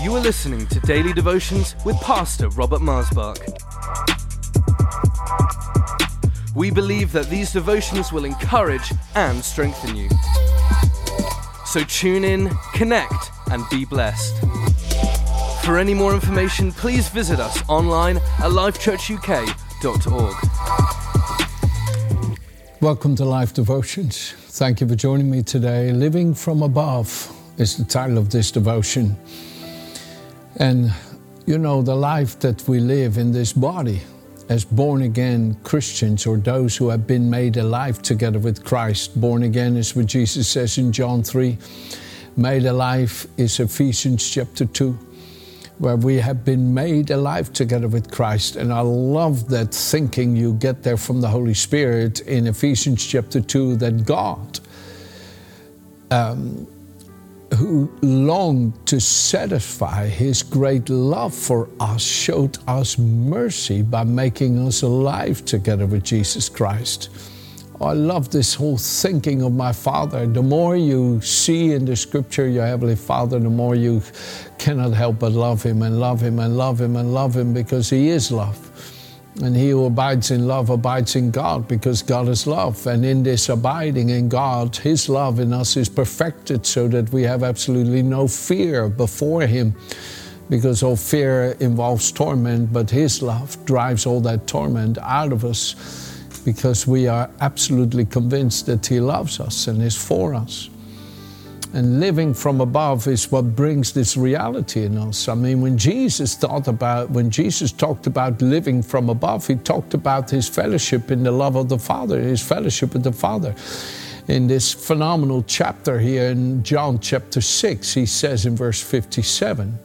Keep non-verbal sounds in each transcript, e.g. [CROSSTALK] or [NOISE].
You are listening to Daily Devotions with Pastor Robert Marsbach. We believe that these devotions will encourage and strengthen you. So tune in, connect, and be blessed. For any more information, please visit us online at lifechurchuk.org. Welcome to Life Devotions. Thank you for joining me today. Living from Above is the title of this devotion. And you know, the life that we live in this body as born again Christians or those who have been made alive together with Christ. Born again is what Jesus says in John 3. Made alive is Ephesians chapter 2 where we have been made alive together with Christ. And I love that thinking you get there from the Holy Spirit in Ephesians chapter 2 that God, um, who longed to satisfy his great love for us, showed us mercy by making us alive together with Jesus Christ. I love this whole thinking of my Father. The more you see in the scripture your Heavenly Father, the more you cannot help but love Him and love Him and love Him and love Him because He is love. And he who abides in love abides in God because God is love. And in this abiding in God, His love in us is perfected so that we have absolutely no fear before Him because all fear involves torment, but His love drives all that torment out of us because we are absolutely convinced that He loves us and is for us. And living from above is what brings this reality in us. I mean, when Jesus thought about, when Jesus talked about living from above, He talked about His fellowship in the love of the Father, His fellowship with the Father. In this phenomenal chapter here in John chapter 6, He says in verse 57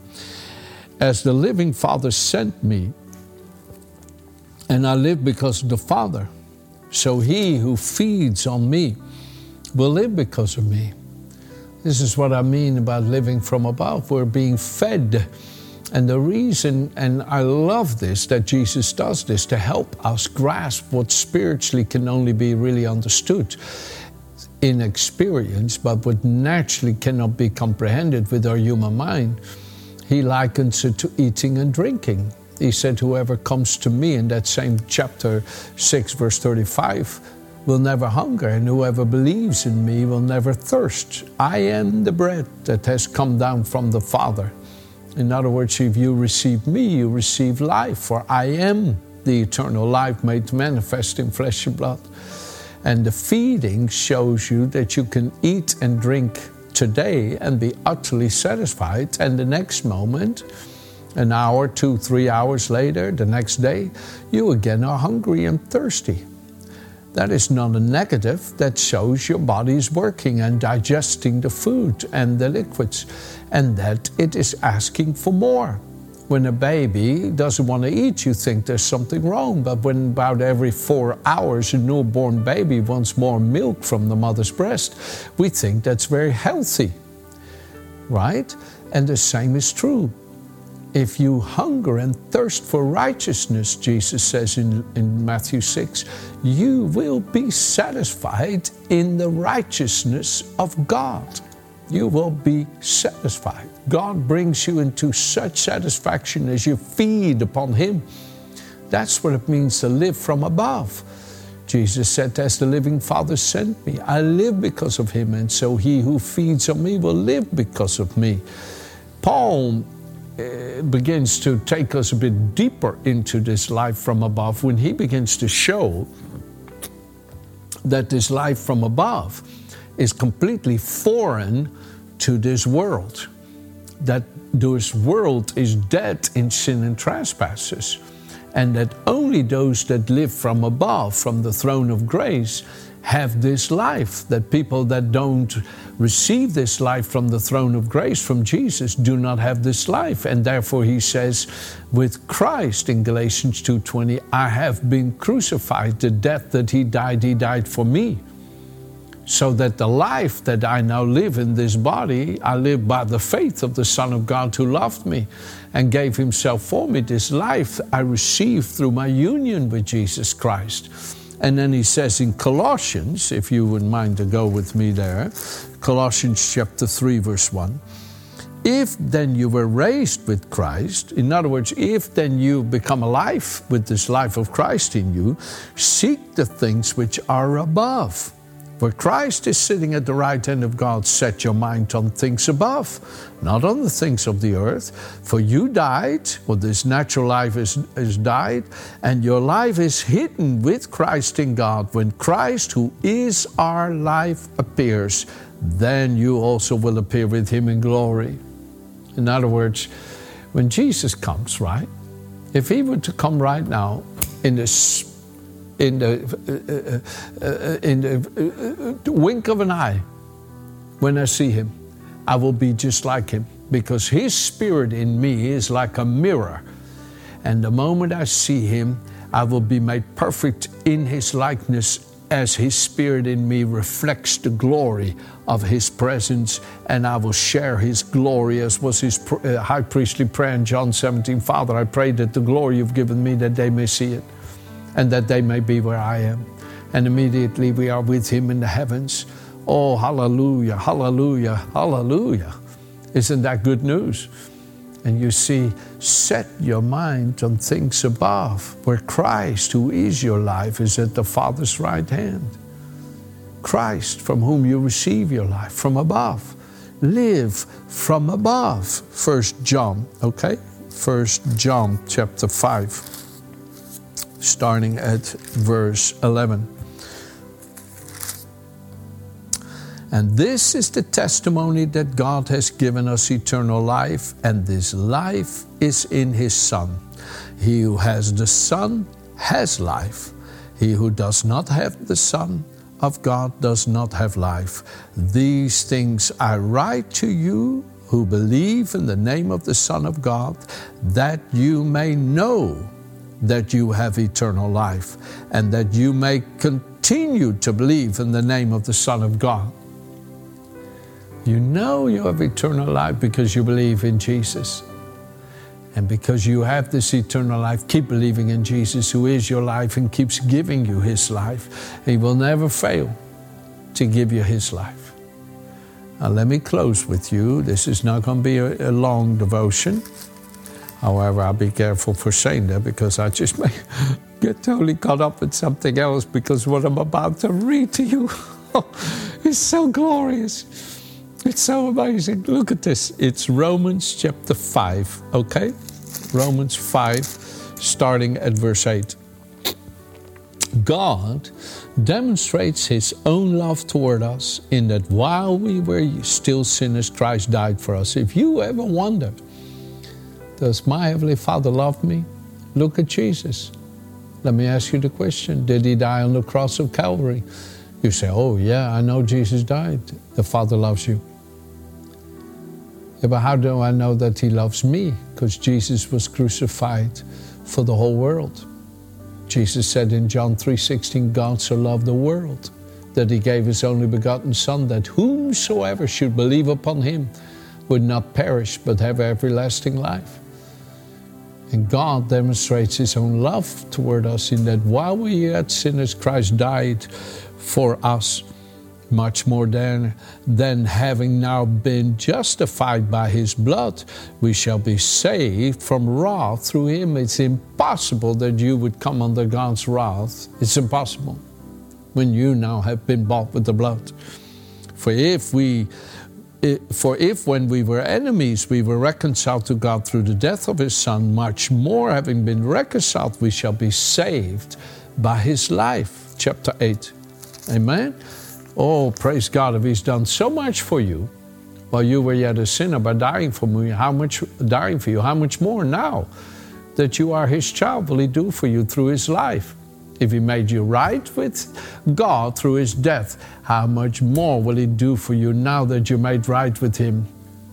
As the living Father sent me, and I live because of the Father. So he who feeds on me will live because of me. This is what I mean about living from above. We're being fed. And the reason, and I love this, that Jesus does this to help us grasp what spiritually can only be really understood in experience, but what naturally cannot be comprehended with our human mind. He likens it to eating and drinking. He said, Whoever comes to me in that same chapter 6, verse 35, will never hunger, and whoever believes in me will never thirst. I am the bread that has come down from the Father. In other words, if you receive me, you receive life, for I am the eternal life made manifest in flesh and blood. And the feeding shows you that you can eat and drink today and be utterly satisfied, and the next moment, an hour, two, three hours later, the next day, you again are hungry and thirsty. That is not a negative, that shows your body is working and digesting the food and the liquids, and that it is asking for more. When a baby doesn't want to eat, you think there's something wrong. But when about every four hours a newborn baby wants more milk from the mother's breast, we think that's very healthy, right? And the same is true if you hunger and thirst for righteousness, Jesus says in, in Matthew 6, you will be satisfied in the righteousness of God. You will be satisfied. God brings you into such satisfaction as you feed upon Him. That's what it means to live from above. Jesus said, As the living Father sent me, I live because of Him, and so he who feeds on me will live because of me. Paul Uh, begins to take us a bit deeper into this life from above when he begins to show that this life from above is completely foreign to this world, that this world is dead in sin and trespasses, and that only those that live from above, from the throne of grace, have this life, that people that don't receive this life from the throne of grace from Jesus do not have this life. And therefore he says, with Christ in Galatians 2:20, I have been crucified. The death that he died, he died for me. So that the life that I now live in this body, I live by the faith of the Son of God who loved me and gave himself for me. This life I receive through my union with Jesus Christ. And then he says in Colossians, if you would mind to go with me there, Colossians chapter 3, verse 1, if then you were raised with Christ, in other words, if then you become alive with this life of Christ in you, seek the things which are above. Where Christ is sitting at the right hand of God, set your mind on things above, not on the things of the earth. For you died, or this natural life is, is died, and your life is hidden with Christ in God. When Christ, who is our life, appears, then you also will appear with him in glory. In other words, when Jesus comes, right? If he were to come right now in the in the uh, uh, uh, in the wink of an eye, when I see him, I will be just like him because his spirit in me is like a mirror. And the moment I see him, I will be made perfect in his likeness as His Spirit in me reflects the glory of His presence, and I will share His glory, as was His high priestly prayer in John 17. Father, I pray that the glory you've given me, that they may see it, and that they may be where I am. And immediately we are with Him in the heavens. Oh, hallelujah, hallelujah, hallelujah. Isn't that good news? And you see, set your mind on things above, where Christ, who is your life, is at the Father's right hand. Christ, from whom you receive your life, from above. Live from above. First John, okay? First John chapter 5, starting at verse 11. And this is the testimony that God has given us eternal life, and this life is in His Son. He who has the Son has life. He who does not have the Son of God does not have life. These things I write to you who believe in the name of the Son of God, that you may know that you have eternal life, and that you may continue to believe in the name of the Son of God. You know you have eternal life because you believe in Jesus. And because you have this eternal life, keep believing in Jesus, who is your life and keeps giving you his life. He will never fail to give you his life. Now, let me close with you. This is not going to be a, a long devotion. However, I'll be careful for saying that because I just may get totally caught up with something else because what I'm about to read to you [LAUGHS] is so glorious. It's so amazing. Look at this. It's Romans chapter 5, okay? Romans 5, starting at verse 8. God demonstrates his own love toward us in that while we were still sinners, Christ died for us. If you ever wonder, does my Heavenly Father love me? Look at Jesus. Let me ask you the question Did he die on the cross of Calvary? You say, Oh, yeah, I know Jesus died. The Father loves you. Yeah, but how do I know that He loves me? Because Jesus was crucified for the whole world. Jesus said in John 3:16, God so loved the world that He gave His only begotten Son, that whomsoever should believe upon Him would not perish but have everlasting life. And God demonstrates His own love toward us in that while we yet sinners, Christ died for us much more than, than having now been justified by his blood, we shall be saved from wrath through him. It's impossible that you would come under God's wrath. It's impossible when you now have been bought with the blood. For if we for if when we were enemies we were reconciled to God through the death of his son, much more having been reconciled, we shall be saved by his life. Chapter 8. Amen. Oh, praise God, if He's done so much for you while you were yet a sinner by dying for me, how much dying for you, how much more now that you are His child will He do for you through His life? If He made you right with God through His death, how much more will He do for you now that you're made right with Him?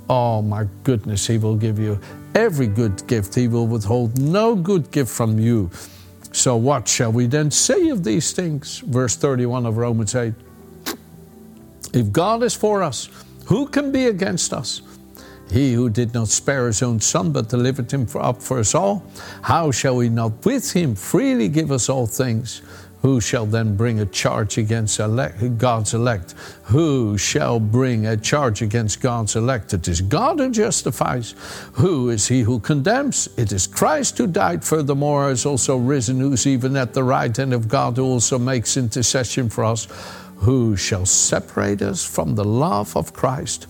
Oh my goodness, He will give you every good gift. He will withhold no good gift from you. So, what shall we then say of these things? Verse 31 of Romans 8. If God is for us, who can be against us? He who did not spare his own son, but delivered him up for us all, how shall we not with him freely give us all things? Who shall then bring a charge against elect, God's elect? Who shall bring a charge against God's elect? It is God who justifies. Who is he who condemns? It is Christ who died, furthermore, is also risen, who's even at the right hand of God, who also makes intercession for us. Who shall separate us from the love of Christ?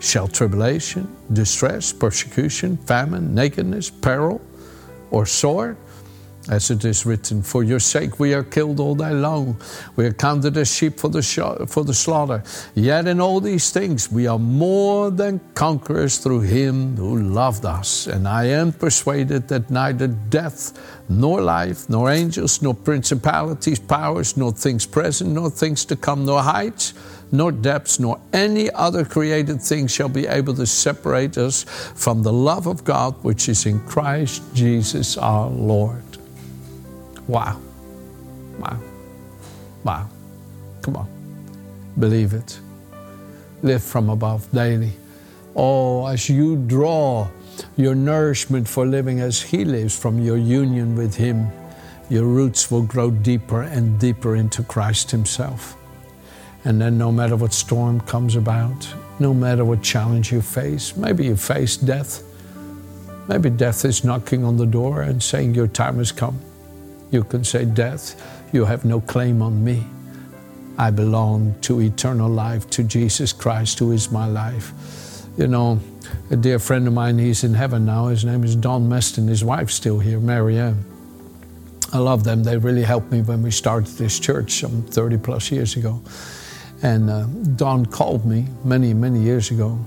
Shall tribulation, distress, persecution, famine, nakedness, peril, or sword? As it is written, For your sake we are killed all day long. We are counted as sheep for the, sh- for the slaughter. Yet in all these things we are more than conquerors through him who loved us. And I am persuaded that neither death, nor life, nor angels, nor principalities, powers, nor things present, nor things to come, nor heights, nor depths, nor any other created thing shall be able to separate us from the love of God which is in Christ Jesus our Lord. Wow. Wow. Wow. Come on. Believe it. Live from above daily. Oh, as you draw your nourishment for living as He lives from your union with Him, your roots will grow deeper and deeper into Christ Himself. And then, no matter what storm comes about, no matter what challenge you face, maybe you face death. Maybe death is knocking on the door and saying, Your time has come. You can say, Death, you have no claim on me. I belong to eternal life, to Jesus Christ, who is my life. You know, a dear friend of mine, he's in heaven now. His name is Don Meston. His wife's still here, Marianne. I love them. They really helped me when we started this church some 30 plus years ago. And uh, Don called me many, many years ago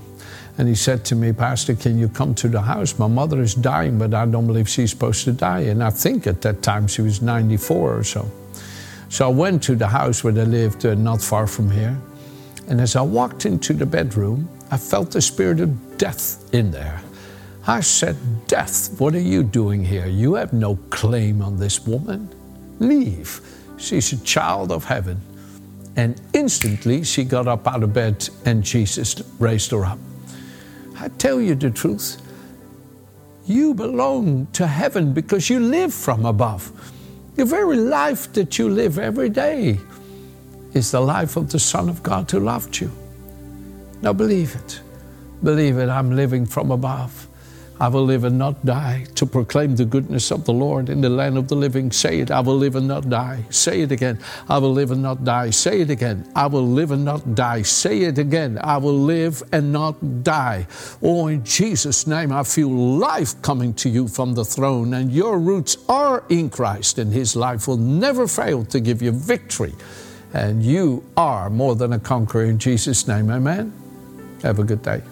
and he said to me, Pastor, can you come to the house? My mother is dying, but I don't believe she's supposed to die. And I think at that time she was 94 or so. So I went to the house where they lived, uh, not far from here. And as I walked into the bedroom, I felt the spirit of death in there. I said, Death, what are you doing here? You have no claim on this woman. Leave. She's a child of heaven. And instantly she got up out of bed and Jesus raised her up. I tell you the truth. You belong to heaven because you live from above. The very life that you live every day is the life of the Son of God who loved you. Now believe it. Believe it. I'm living from above. I will live and not die to proclaim the goodness of the Lord in the land of the living. Say it, I will live and not die. Say it again, I will live and not die. Say it again, I will live and not die. Say it again, I will live and not die. Oh, in Jesus' name, I feel life coming to you from the throne, and your roots are in Christ, and His life will never fail to give you victory. And you are more than a conqueror in Jesus' name. Amen. Have a good day.